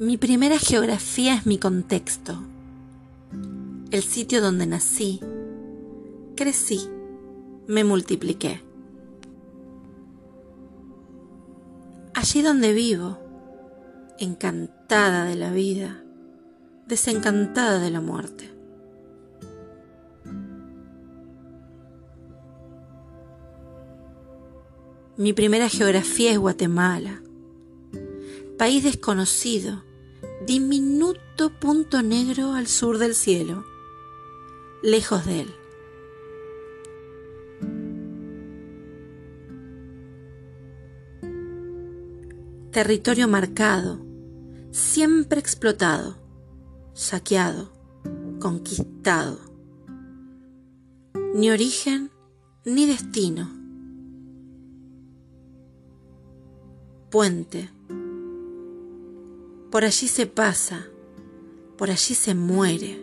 Mi primera geografía es mi contexto, el sitio donde nací, crecí, me multipliqué. Allí donde vivo, encantada de la vida, desencantada de la muerte. Mi primera geografía es Guatemala, país desconocido, diminuto punto negro al sur del cielo, lejos de él. Territorio marcado, siempre explotado, saqueado, conquistado. Ni origen ni destino. Puente. Por allí se pasa, por allí se muere.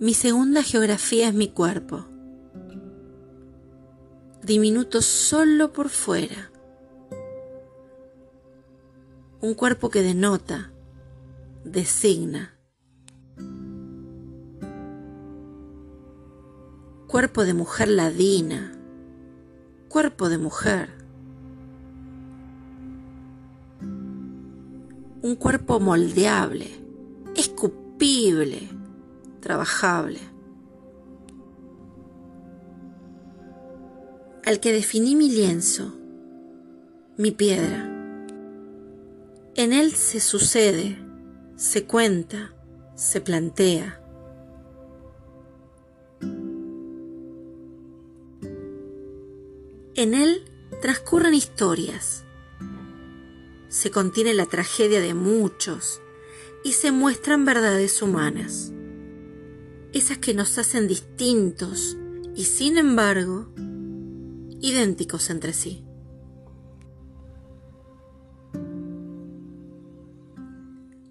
Mi segunda geografía es mi cuerpo diminuto solo por fuera. Un cuerpo que denota, designa. Cuerpo de mujer ladina, cuerpo de mujer. Un cuerpo moldeable, escupible, trabajable. al que definí mi lienzo, mi piedra. En él se sucede, se cuenta, se plantea. En él transcurren historias. Se contiene la tragedia de muchos y se muestran verdades humanas. Esas que nos hacen distintos y sin embargo idénticos entre sí.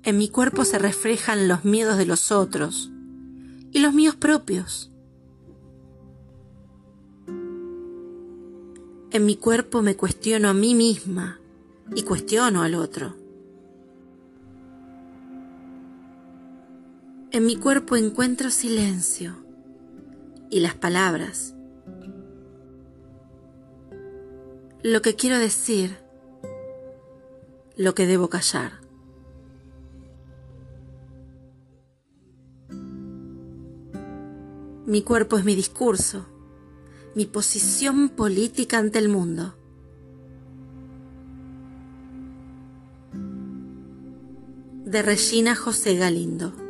En mi cuerpo se reflejan los miedos de los otros y los míos propios. En mi cuerpo me cuestiono a mí misma y cuestiono al otro. En mi cuerpo encuentro silencio y las palabras lo que quiero decir, lo que debo callar. Mi cuerpo es mi discurso, mi posición política ante el mundo. De Regina José Galindo.